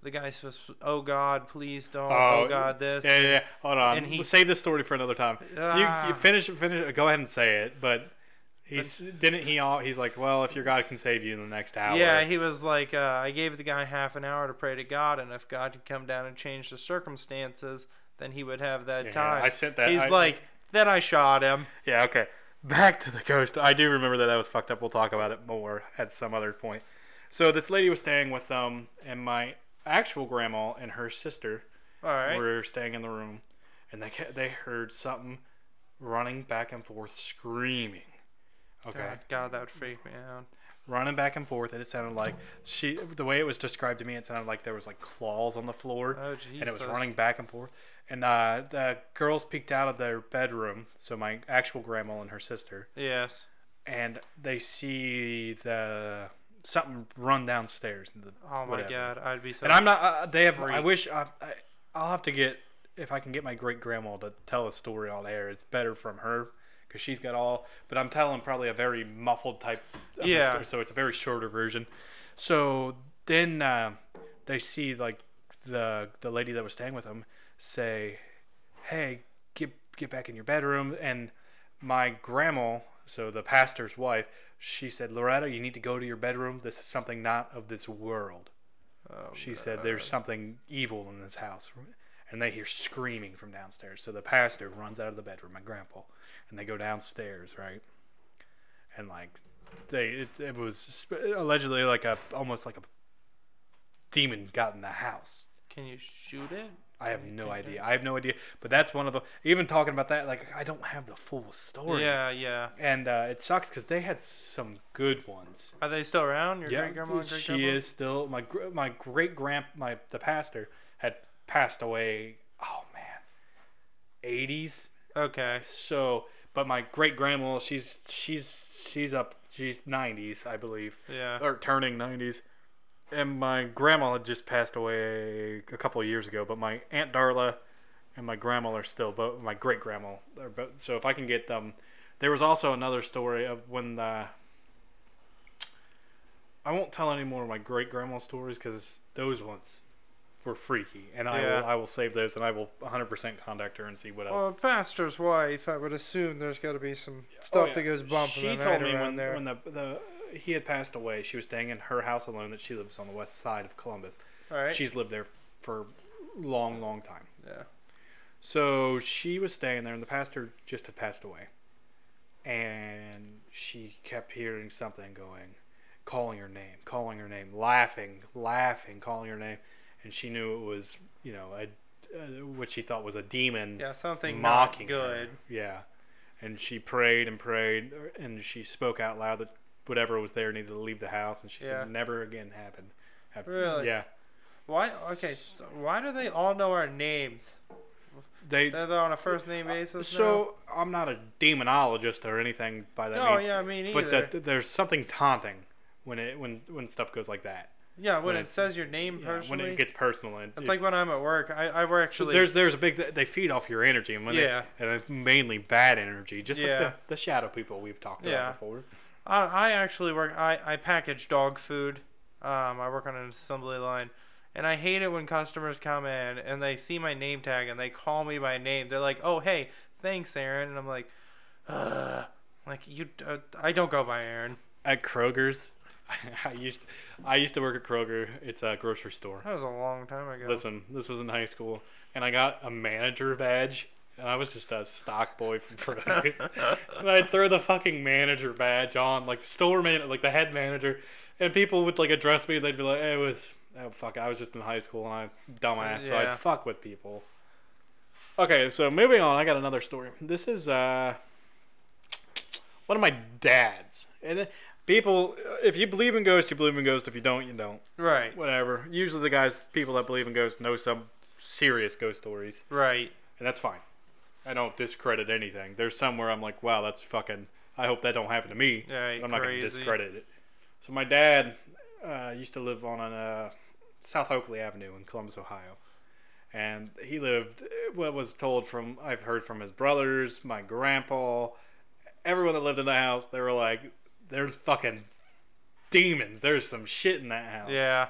[SPEAKER 3] the guy says oh god please don't oh,
[SPEAKER 2] Oh,
[SPEAKER 3] god this
[SPEAKER 2] Yeah, yeah, yeah. Hold on.
[SPEAKER 3] and he-
[SPEAKER 2] we'll save this story for another time. you,
[SPEAKER 3] Ah.
[SPEAKER 2] you finish, finish. Go ahead and say it. But he's didn't he? All he's like, well, if your God can save you in the next hour.
[SPEAKER 3] yeah he was like uh, i gave the guy half an hour to pray to god and if god could come down and change the circumstances then he would have that
[SPEAKER 2] Yeah,
[SPEAKER 3] time
[SPEAKER 2] I sent that.
[SPEAKER 3] he's
[SPEAKER 2] I-
[SPEAKER 3] like then i shot him
[SPEAKER 2] Yeah, okay. Back to the ghost. I do remember that that was fucked up. We'll talk about it more at some other point. So this lady was staying with them, and my actual grandma and her sister
[SPEAKER 3] all right
[SPEAKER 2] were staying in the room, and they they heard something running back and forth, screaming. Okay,
[SPEAKER 3] God, God, that would freak me out.
[SPEAKER 2] running back and forth, and it sounded like she. The way it was described to me, it sounded like there was like claws on the floor
[SPEAKER 3] Oh,
[SPEAKER 2] and it was running back and forth. And uh, the girls peeked out of their bedroom, so my actual grandma and her sister,
[SPEAKER 3] Yes.
[SPEAKER 2] and they see the something run downstairs. The,
[SPEAKER 3] Oh, my
[SPEAKER 2] whatever.
[SPEAKER 3] God. I'd be so.
[SPEAKER 2] And I'm not. Uh, they have. I wish. I, I, I'll have to get if I can get my great grandma to tell a story on air. It's better from her because she's got all. But I'm telling probably a very muffled type. Of
[SPEAKER 3] Yeah.
[SPEAKER 2] story, so it's a very shorter version. So then uh, they see like the the lady that was staying with them say, "Hey, get get back in your bedroom." And my grandma, so the pastor's wife, she said, "Loretta, you need to go to your bedroom. This is something not of this world."
[SPEAKER 3] Oh,
[SPEAKER 2] She said, "There's something evil in this house," and they hear screaming from downstairs. So the pastor runs out of the bedroom, my grandpa, and they go downstairs, right? And like, they it, it was allegedly like a almost like a demon got in the house.
[SPEAKER 3] Can you shoot it?
[SPEAKER 2] I have no idea. I have no idea. But that's one of the even talking about that. Like, I don't have the full story.
[SPEAKER 3] Yeah, yeah.
[SPEAKER 2] And uh, it sucks because they had some good ones.
[SPEAKER 3] Are they still around? Your
[SPEAKER 2] Yeah,
[SPEAKER 3] great grandma and great
[SPEAKER 2] she is still my my great grand my the pastor had passed away. Oh man, eighties.
[SPEAKER 3] Okay.
[SPEAKER 2] So, but my great grandma, she's she's she's up. She's nineties, I believe,
[SPEAKER 3] Yeah.
[SPEAKER 2] or turning nineties. And my grandma had just passed away a couple of years ago. But my aunt Darla and my grandma are still, but my great grandma are both. So if I can get them, there was also another story of when the. I won't tell any more of my great grandma stories because those ones were freaky, and I
[SPEAKER 3] Yeah.
[SPEAKER 2] will I will save those, and I will 100% contact her and see what else.
[SPEAKER 3] Well, a pastor's wife, I would assume there's got to be some
[SPEAKER 2] Oh,
[SPEAKER 3] stuff
[SPEAKER 2] yeah.
[SPEAKER 3] that goes bump
[SPEAKER 2] She
[SPEAKER 3] in the
[SPEAKER 2] told
[SPEAKER 3] night
[SPEAKER 2] me
[SPEAKER 3] around
[SPEAKER 2] when,
[SPEAKER 3] there.
[SPEAKER 2] when the, the he had passed away, she was staying in her house alone that she lives on the west side of Columbus.
[SPEAKER 3] All right.
[SPEAKER 2] She's lived there for long, long time.
[SPEAKER 3] yeah.
[SPEAKER 2] So she was staying there, and the pastor just had passed away. And she kept hearing something going, calling her name, calling her name, laughing, laughing, calling her name. And she knew it was, you know, a, uh, what she thought was a demon
[SPEAKER 3] Yeah, something
[SPEAKER 2] mocking
[SPEAKER 3] not
[SPEAKER 2] her.
[SPEAKER 3] good.
[SPEAKER 2] Yeah. And she prayed and prayed, and she spoke out loud that whatever was there needed to leave the house. And she
[SPEAKER 3] Yeah.
[SPEAKER 2] said, never again happened. Hap-
[SPEAKER 3] Really?
[SPEAKER 2] Yeah.
[SPEAKER 3] Why? Okay. So why do they all know our names?
[SPEAKER 2] They.
[SPEAKER 3] They're on a first name basis.
[SPEAKER 2] So I'm not a demonologist or anything by that
[SPEAKER 3] now? no,
[SPEAKER 2] means.
[SPEAKER 3] yeah, me neither.
[SPEAKER 2] but that there's something taunting when it when when stuff goes like that.
[SPEAKER 3] Yeah, when,
[SPEAKER 2] When
[SPEAKER 3] it says your name
[SPEAKER 2] Yeah, when it gets personal. And
[SPEAKER 3] it's like when I'm at work. I, I work
[SPEAKER 2] So
[SPEAKER 3] actually.
[SPEAKER 2] there's there's a big they feed off your energy and when
[SPEAKER 3] Yeah.
[SPEAKER 2] they, and mainly bad energy just
[SPEAKER 3] Yeah.
[SPEAKER 2] like the, the shadow people we've talked
[SPEAKER 3] Yeah.
[SPEAKER 2] about before
[SPEAKER 3] I, I actually work. I, I package dog food. Um, I work on an assembly line, and I hate it when customers come in and they see my name tag and they call me by name. They're like, "Oh, hey, thanks, Aaron," and I'm like, "Uh, like you, uh, I don't go by Aaron."
[SPEAKER 2] at Kroger's [LAUGHS] I used I used to work at Kroger it's a grocery store
[SPEAKER 3] That was a long time ago.
[SPEAKER 2] listen this was in high school and I got a manager badge and I was just a stock boy from [LAUGHS] produce and I'd throw the fucking manager badge on like the store man like the head manager. And people would like address me. They'd be like hey, it was oh fuck I was just in high school and I dumbass so
[SPEAKER 3] Yeah.
[SPEAKER 2] I'd fuck with people. Okay so moving on I got another story. This is uh one of my dads. And people if you believe in ghosts you believe in ghosts. If you don't you don't.
[SPEAKER 3] Right.
[SPEAKER 2] whatever. Usually the guys people that believe in ghosts know some serious ghost stories.
[SPEAKER 3] Right.
[SPEAKER 2] and that's fine. I don't discredit anything. There's somewhere I'm like, wow, that's fucking. I hope that don't happen to me.
[SPEAKER 3] Yeah,
[SPEAKER 2] I'm not gonna
[SPEAKER 3] crazy.
[SPEAKER 2] discredit it. So my dad uh, used to live on an, uh, South Oakley Avenue in Columbus, Ohio, and he lived. What was told from I've heard from his brothers, my grandpa, everyone that lived in the house. They were like, there's fucking demons. There's some shit in that house.
[SPEAKER 3] Yeah.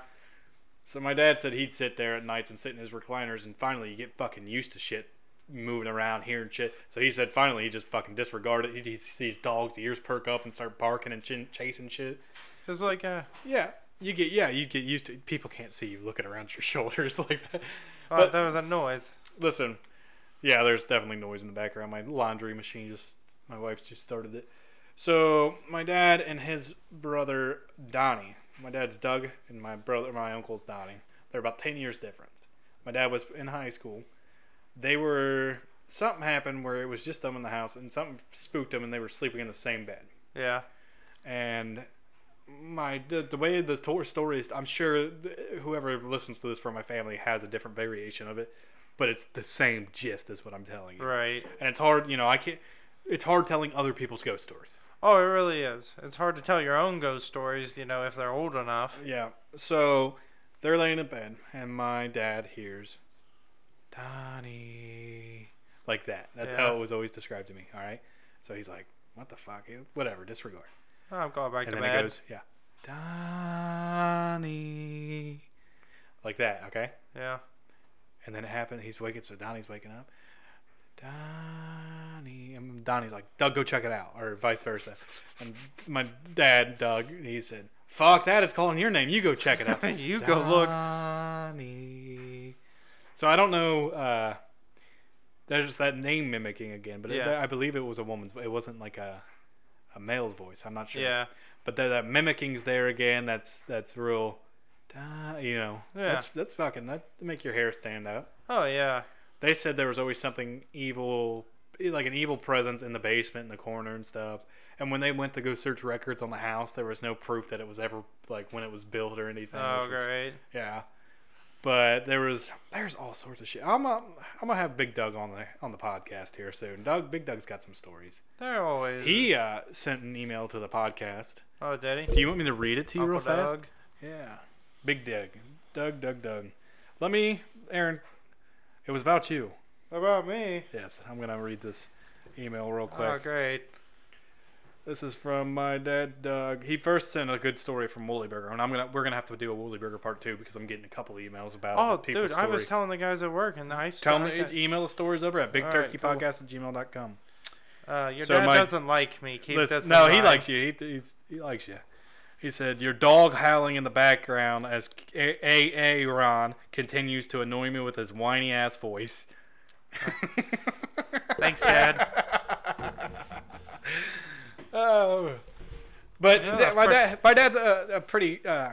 [SPEAKER 2] So my dad said he'd sit there at nights and sit in his recliners, and finally you get fucking used to shit moving around, hearing shit. So he said finally he just fucking disregarded it. He, he sees dogs' ears perk up and start barking and chin, chasing shit.
[SPEAKER 3] Just like uh,
[SPEAKER 2] Yeah, you get yeah you get used to. People can't see you looking around your [LAUGHS] shoulders like that.
[SPEAKER 3] oh,
[SPEAKER 2] But-
[SPEAKER 3] that was a noise.
[SPEAKER 2] Listen, yeah, there's definitely noise in the background. My laundry machine just, my wife's just started it. So my dad and his brother Donnie, my dad's Doug and my brother, my uncle's Donnie. They're about ten years difference. My dad was in high school. They were something happened where it was just them in the house, and something spooked them, and they were sleeping in the same bed
[SPEAKER 3] Yeah.
[SPEAKER 2] and my the, the way the to- story is i'm sure whoever listens to this from my family has a different variation of it but it's the same gist as what i'm telling you
[SPEAKER 3] Right.
[SPEAKER 2] and it's hard you know i can't it's hard telling other people's ghost stories
[SPEAKER 3] Oh, it really is. It's hard to tell your own ghost stories, you know, if they're old enough.
[SPEAKER 2] yeah so they're laying in bed and my dad hears donnie like that that's how it was always described to me all right so he's like what the fuck whatever disregard
[SPEAKER 3] Oh, I'm going back
[SPEAKER 2] and
[SPEAKER 3] to
[SPEAKER 2] then
[SPEAKER 3] bed.
[SPEAKER 2] it goes, yeah, Donnie, like that, okay.
[SPEAKER 3] Yeah.
[SPEAKER 2] And then it happened. He's waking, so Donnie's waking up. Donnie, and Donnie's like, Doug, go check it out, or vice versa. And my dad, Doug, he said, "Fuck that! It's calling your name. You go check it out. [LAUGHS]
[SPEAKER 3] You go look.
[SPEAKER 2] Donnie." So I don't know. Uh, there's that name mimicking again, but it- I believe it was a woman's. It wasn't like a a male's voice. I'm not sure
[SPEAKER 3] Yeah.
[SPEAKER 2] but that, that mimicing's there again. That's that's real. Uh, you know,
[SPEAKER 3] Yeah.
[SPEAKER 2] that's that's fucking that make your hair stand out.
[SPEAKER 3] Oh, yeah.
[SPEAKER 2] They said there was always something evil, like an evil presence in the basement, in the corner, and stuff. And when they went to go search records on the house, there was no proof that it was ever like when it was built or anything.
[SPEAKER 3] Oh,
[SPEAKER 2] which was-
[SPEAKER 3] great.
[SPEAKER 2] Yeah, but there was there's all sorts of shit. I'm a, I'm gonna have Big Doug on the on the podcast here soon. Doug, Big Doug's got some stories.
[SPEAKER 3] They're always.
[SPEAKER 2] He uh, sent an email to the podcast.
[SPEAKER 3] Oh, did he?
[SPEAKER 2] Do you want me to read it to you
[SPEAKER 3] Uncle
[SPEAKER 2] real fast?
[SPEAKER 3] Doug.
[SPEAKER 2] Yeah. Big Doug. Doug, Doug, Doug. Let me, Aaron, it was about you.
[SPEAKER 3] About me.
[SPEAKER 2] Yes, I'm going to read this email real quick.
[SPEAKER 3] Oh, great.
[SPEAKER 2] This is from my dad, Doug. He first sent a good story from Woolly Burger, and I'm gonna we're gonna have to do a Woolly Burger part two because I'm getting a couple emails about
[SPEAKER 3] Oh, dude, I was telling the guys at work, and I
[SPEAKER 2] Tell me,
[SPEAKER 3] got-
[SPEAKER 2] email the stories over at
[SPEAKER 3] All right,
[SPEAKER 2] bigturkeypodcast at gmail.com.
[SPEAKER 3] Uh, your
[SPEAKER 2] So
[SPEAKER 3] dad
[SPEAKER 2] my-
[SPEAKER 3] doesn't like me. Keep
[SPEAKER 2] Listen,
[SPEAKER 3] this.
[SPEAKER 2] no, he likes you. He, he's, he likes you. He said, Your dog howling in the background as A- A- Aaron continues to annoy me with his whiny ass voice.
[SPEAKER 3] Thanks, Dad. [LAUGHS]
[SPEAKER 2] oh. But
[SPEAKER 3] Yeah,
[SPEAKER 2] th- my, dad, my dad's a, a pretty, uh,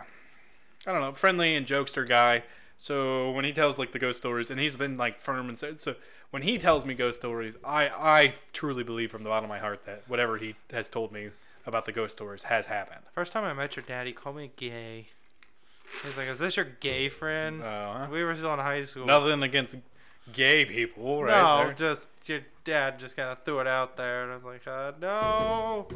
[SPEAKER 2] I don't know, friendly and jokester guy. So when he tells like the ghost stories, and he's been like firm and so, so when he tells me ghost stories, I I truly believe from the bottom of my heart that whatever he has told me about the ghost stories has happened.
[SPEAKER 3] First time I met your dad, he called me gay. He's like, "Is this your gay friend?"
[SPEAKER 2] Uh,
[SPEAKER 3] we were still in high school.
[SPEAKER 2] nothing against gay people, right?
[SPEAKER 3] no,
[SPEAKER 2] there.
[SPEAKER 3] just your dad just kind of threw it out there, and I was like, uh, "No."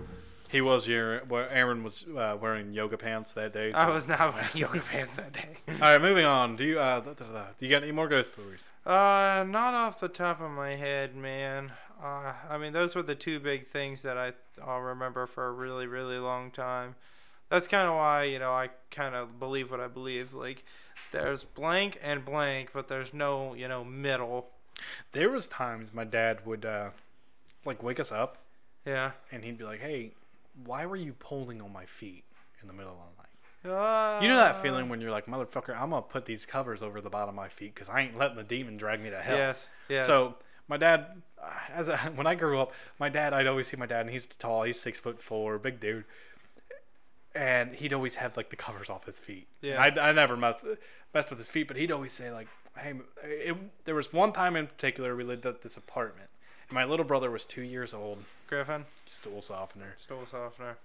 [SPEAKER 2] He was your. Well, Aaron was uh, wearing yoga pants that day. So.
[SPEAKER 3] I was not wearing yoga pants that day. [LAUGHS]
[SPEAKER 2] All right, moving on. Do you uh, do you got any more ghost stories?
[SPEAKER 3] Uh, not off the top of my head, man. Uh, I mean, those were the two big things that I I'll remember for a really really long time. That's kind of why you know I kind of believe what I believe. Like, there's blank and blank, but there's no you know middle.
[SPEAKER 2] There was times my dad would uh, like wake us up
[SPEAKER 3] Yeah.
[SPEAKER 2] and he'd be like, "Hey, why were you pulling on my feet in the middle of the night?"
[SPEAKER 3] Uh,
[SPEAKER 2] You know that feeling when you're like, "Motherfucker, I'm gonna put these covers over the bottom of my feet because I ain't letting the demon drag me to hell."
[SPEAKER 3] Yes. Yes.
[SPEAKER 2] So my dad, as a, [LAUGHS] when I grew up, my dad, I'd always see my dad, and he's tall, he's six foot four, big dude, and he'd always have like the covers off his feet.
[SPEAKER 3] Yeah.
[SPEAKER 2] I, I never messed, messed with his feet, but he'd always say like, "Hey," it, there was one time in particular we lived at this apartment, and my little brother was two years old,
[SPEAKER 3] Griffin,
[SPEAKER 2] stool softener,
[SPEAKER 3] stool softener.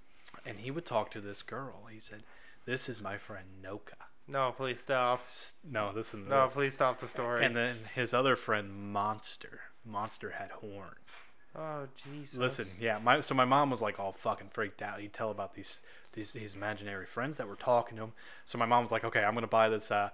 [SPEAKER 2] and he would talk to this girl. He said, "This is my friend Noka."
[SPEAKER 3] No, please stop.
[SPEAKER 2] No, this is
[SPEAKER 3] No, please stop the story.
[SPEAKER 2] And then his other friend Monster. Monster had horns.
[SPEAKER 3] Oh Jesus.
[SPEAKER 2] Listen, yeah, my so my mom was like all fucking freaked out. He'd tell about these these his imaginary friends that were talking to him. So my mom was like, okay, I'm gonna buy this uh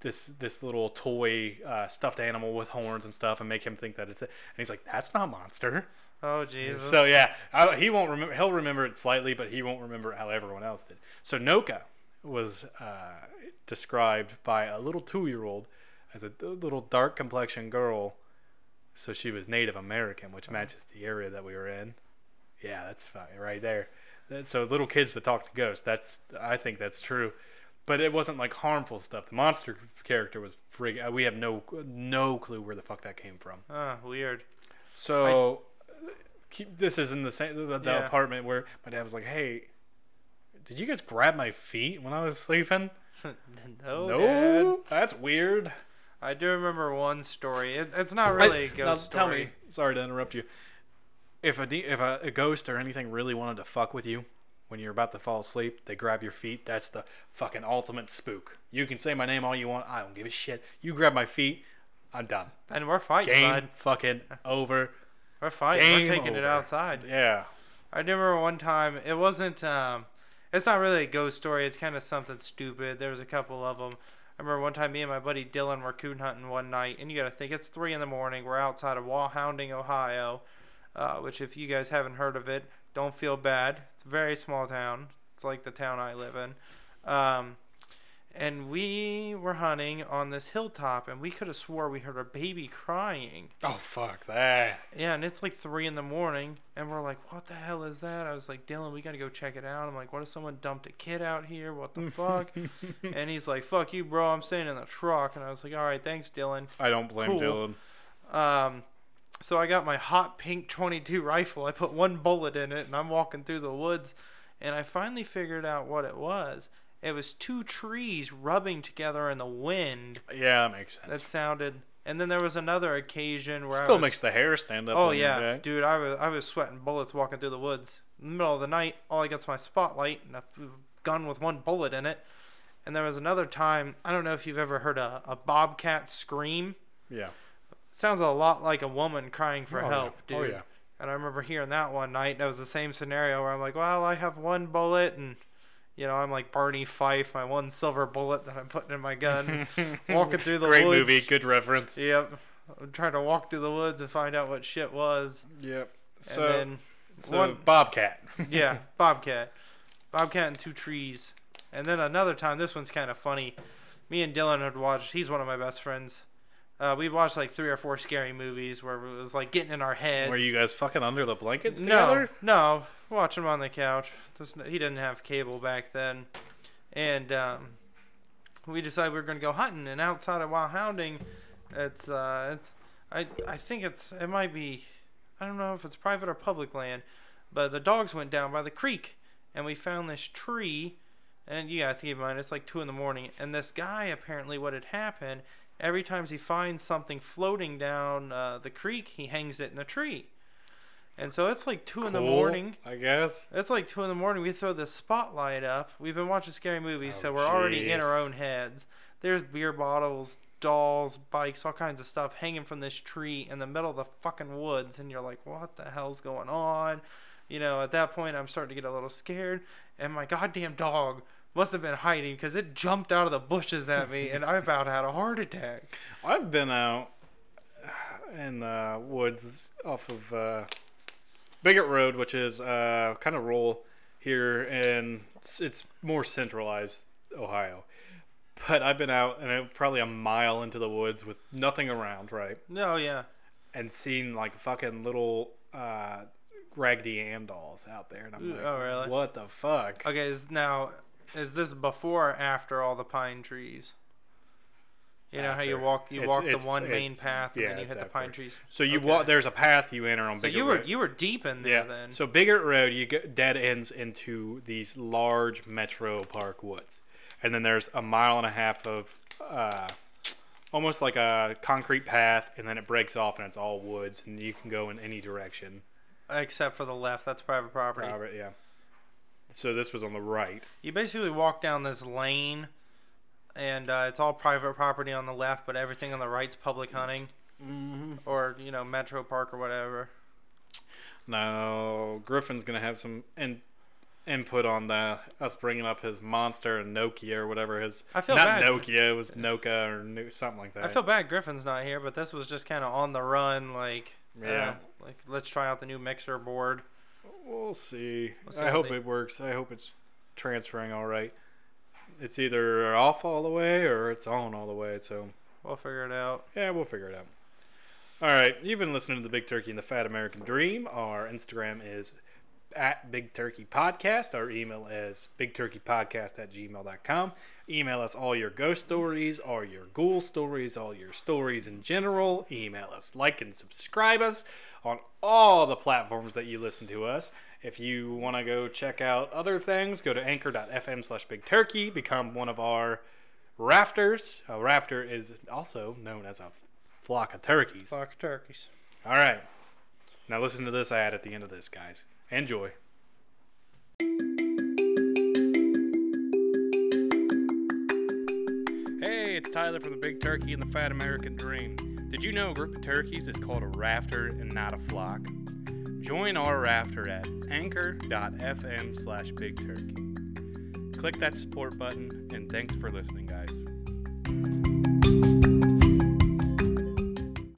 [SPEAKER 2] this this little toy uh, stuffed animal with horns and stuff and make him think that it's it. And he's like, that's not monster.
[SPEAKER 3] Oh Jesus.
[SPEAKER 2] So yeah, I, he won't remember. He'll remember it slightly, but he won't remember how everyone else did. So Noka was uh, described by a little two-year-old as a little dark complexion girl. So she was Native American, which matches the area that we were in. Yeah, that's fine right there. So little kids that talk to ghosts, that's I think that's true. But it wasn't like harmful stuff. The monster character was frig- uh, We have no no clue where the fuck that came from.
[SPEAKER 3] Oh, weird.
[SPEAKER 2] So, keep, this is in the same the, the
[SPEAKER 3] Yeah.
[SPEAKER 2] apartment where my dad was like, "Hey, did you guys grab my feet when I was sleeping?" [LAUGHS]
[SPEAKER 3] no.
[SPEAKER 2] no,
[SPEAKER 3] Dad.
[SPEAKER 2] that's weird.
[SPEAKER 3] I do remember one story. It, it's not really a
[SPEAKER 2] I-
[SPEAKER 3] ghost
[SPEAKER 2] now, Tell
[SPEAKER 3] story.
[SPEAKER 2] me, sorry to interrupt you. If a de- if a, a ghost or anything really wanted to fuck with you when you're about to fall asleep, they grab your feet. That's the fucking ultimate spook. You can say my name all you want. I don't give a shit. You grab my feet, I'm done.
[SPEAKER 3] And we're fighting,
[SPEAKER 2] Game
[SPEAKER 3] bud.
[SPEAKER 2] fucking [LAUGHS] over.
[SPEAKER 3] We're fighting.
[SPEAKER 2] Game
[SPEAKER 3] we're taking it outside.
[SPEAKER 2] Yeah.
[SPEAKER 3] I do remember one time. It wasn't. Um, it's not really a ghost story. It's kind of something stupid. There was a couple of them. I remember one time me and my buddy Dylan were coon hunting one night, and you got to think it's three in the morning. We're outside of Walhonding, Ohio, uh, which if you guys haven't heard of it, don't feel bad. It's a very small town. It's like the town I live in. Um, and we were hunting on this hilltop, and we could have swore we heard a baby crying.
[SPEAKER 2] Oh fuck that.
[SPEAKER 3] Yeah, and it's like three in the morning, and we're like, "What the hell is that?" I was like, "Dylan, we gotta go check it out." I'm like, "What if someone dumped a kid out here? What the [LAUGHS] fuck?" and he's like, "Fuck you, bro. I'm staying in the truck." And I was like, "All right, thanks, Dylan."
[SPEAKER 2] I don't blame
[SPEAKER 3] Cool.
[SPEAKER 2] Dylan.
[SPEAKER 3] Um, so I got my hot pink 22 rifle. I put one bullet in it, and I'm walking through the woods, and I finally figured out what it was. It was two trees rubbing together in the wind.
[SPEAKER 2] Yeah, that makes sense.
[SPEAKER 3] That sounded. And then there was another occasion where I
[SPEAKER 2] Still
[SPEAKER 3] was,
[SPEAKER 2] makes the hair stand up.
[SPEAKER 3] Oh
[SPEAKER 2] on
[SPEAKER 3] yeah, dude, I was I was sweating bullets walking through the woods. In the middle of the night, all I got's my spotlight and a gun with one bullet in it. And there was another time, I don't know if you've ever heard a, a bobcat scream.
[SPEAKER 2] Yeah.
[SPEAKER 3] Sounds a lot like a woman crying for
[SPEAKER 2] Oh,
[SPEAKER 3] help,
[SPEAKER 2] yeah.
[SPEAKER 3] dude.
[SPEAKER 2] Oh yeah.
[SPEAKER 3] And I remember hearing that one night. That was the same scenario where I'm like, well, I have one bullet, and you know, I'm like Barney Fife, my one silver bullet that I'm putting in my gun, [LAUGHS] walking through the
[SPEAKER 2] Great
[SPEAKER 3] woods.
[SPEAKER 2] movie, good reference.
[SPEAKER 3] Yep. I'm trying to walk through the woods and find out what shit was.
[SPEAKER 2] Yep.
[SPEAKER 3] And
[SPEAKER 2] So,
[SPEAKER 3] then
[SPEAKER 2] so
[SPEAKER 3] one-
[SPEAKER 2] Bobcat. [LAUGHS]
[SPEAKER 3] yeah, [LAUGHS] Bobcat. Bobcat and two trees. And then another time, this one's kind of funny. Me and Dylan had watched, he's one of my best friends. Uh, we watched like three or four scary movies where it was like getting in our heads.
[SPEAKER 2] Were you guys fucking under the blankets together?
[SPEAKER 3] no, no, watch him on the couch. He didn't have cable back then. And um, we decided we were going to go hunting. And outside of Walhonding, it's, uh, it's I, I think it's, it might be, I don't know if it's private or public land, but the dogs went down by the creek and we found this tree. And you gotta keep in mind, it's like 2 in the morning. And this guy, apparently, what had happened, every time he finds something floating down uh, the creek, he hangs it in the tree. And so it's like 2 in the morning.
[SPEAKER 2] I guess.
[SPEAKER 3] It's like 2 in the morning. We throw the spotlight up. We've been watching scary movies,
[SPEAKER 2] Oh,
[SPEAKER 3] so we're already in our own heads. There's beer bottles, dolls, bikes, all kinds of stuff hanging from this tree in the middle of the fucking woods. And you're like, what the hell's going on? you know, at that point, I'm starting to get a little scared, and my goddamn dog must have been hiding because it jumped out of the bushes at me, and I about had a heart attack. [LAUGHS]
[SPEAKER 2] I've been out in the woods off of uh, Bigot Road, which is uh, kind of rural here, and it's, it's more centralized Ohio. But I've been out and I'm probably a mile into the woods with nothing around, right?
[SPEAKER 3] No, yeah.
[SPEAKER 2] And seen like fucking little uh, Raggedy Ann dolls out there, and I'm like,
[SPEAKER 3] oh, really?
[SPEAKER 2] what the fuck?
[SPEAKER 3] Okay, now is this before or after all the pine trees? You know how you walk you
[SPEAKER 2] It's-
[SPEAKER 3] walk
[SPEAKER 2] it's-
[SPEAKER 3] the one main path and
[SPEAKER 2] yeah,
[SPEAKER 3] then you hit the pine trees.
[SPEAKER 2] So you
[SPEAKER 3] Okay.
[SPEAKER 2] walk. There's a path you enter on
[SPEAKER 3] So
[SPEAKER 2] Bigot
[SPEAKER 3] you were
[SPEAKER 2] Road.
[SPEAKER 3] you were deep in there
[SPEAKER 2] Yeah.
[SPEAKER 3] then.
[SPEAKER 2] So Bigot Road, you get dead ends into these large Metro Park woods, and then there's a mile and a half of uh, almost like a concrete path, and then it breaks off and it's all woods, and you can go in any direction.
[SPEAKER 3] Except for the left, that's private property.
[SPEAKER 2] Robert, yeah. So this was on the right.
[SPEAKER 3] You basically walk down this lane, and uh, it's all private property on the left, but everything on the right's public hunting
[SPEAKER 2] Mm-hmm.
[SPEAKER 3] or you know Metro Park or whatever.
[SPEAKER 2] Now Griffin's gonna have some in, input on the us bringing up his monster and Nokia or whatever his.
[SPEAKER 3] I feel
[SPEAKER 2] not
[SPEAKER 3] bad.
[SPEAKER 2] Nokia. It was Noka or no, something like that.
[SPEAKER 3] I feel bad Griffin's not here, but this was just kind of on the run, like
[SPEAKER 2] Yeah.
[SPEAKER 3] uh, like let's try out the new mixer board.
[SPEAKER 2] We'll see.
[SPEAKER 3] We'll see
[SPEAKER 2] I hope
[SPEAKER 3] they-
[SPEAKER 2] it works. I hope it's transferring all right. It's either off all the way or it's on all the way. So
[SPEAKER 3] We'll figure it out.
[SPEAKER 2] yeah, we'll figure it out. All right, you've been listening to the Big Turkey and the Fat American Dream. Our Instagram is at Big Turkey Podcast. Our email is bigturkeypodcast at gmail.com. Email us all your ghost stories, all your ghoul stories, all your stories in general. Email us, like and subscribe us on all the platforms that you listen to us. If you want to go check out other things, go to anchor.fm slash big turkey, become one of our rafters. A rafter is also known as a flock of turkeys.
[SPEAKER 3] Flock of turkeys.
[SPEAKER 2] All right. Now listen to this ad at the end of this, guys. Enjoy. Hey, it's Tyler from the Big Turkey and the Fat American Dream. Did you know a group of turkeys is called a rafter and not a flock? Join our rafter at anchor.fm slash big turkey. Click that support button and thanks for listening, guys.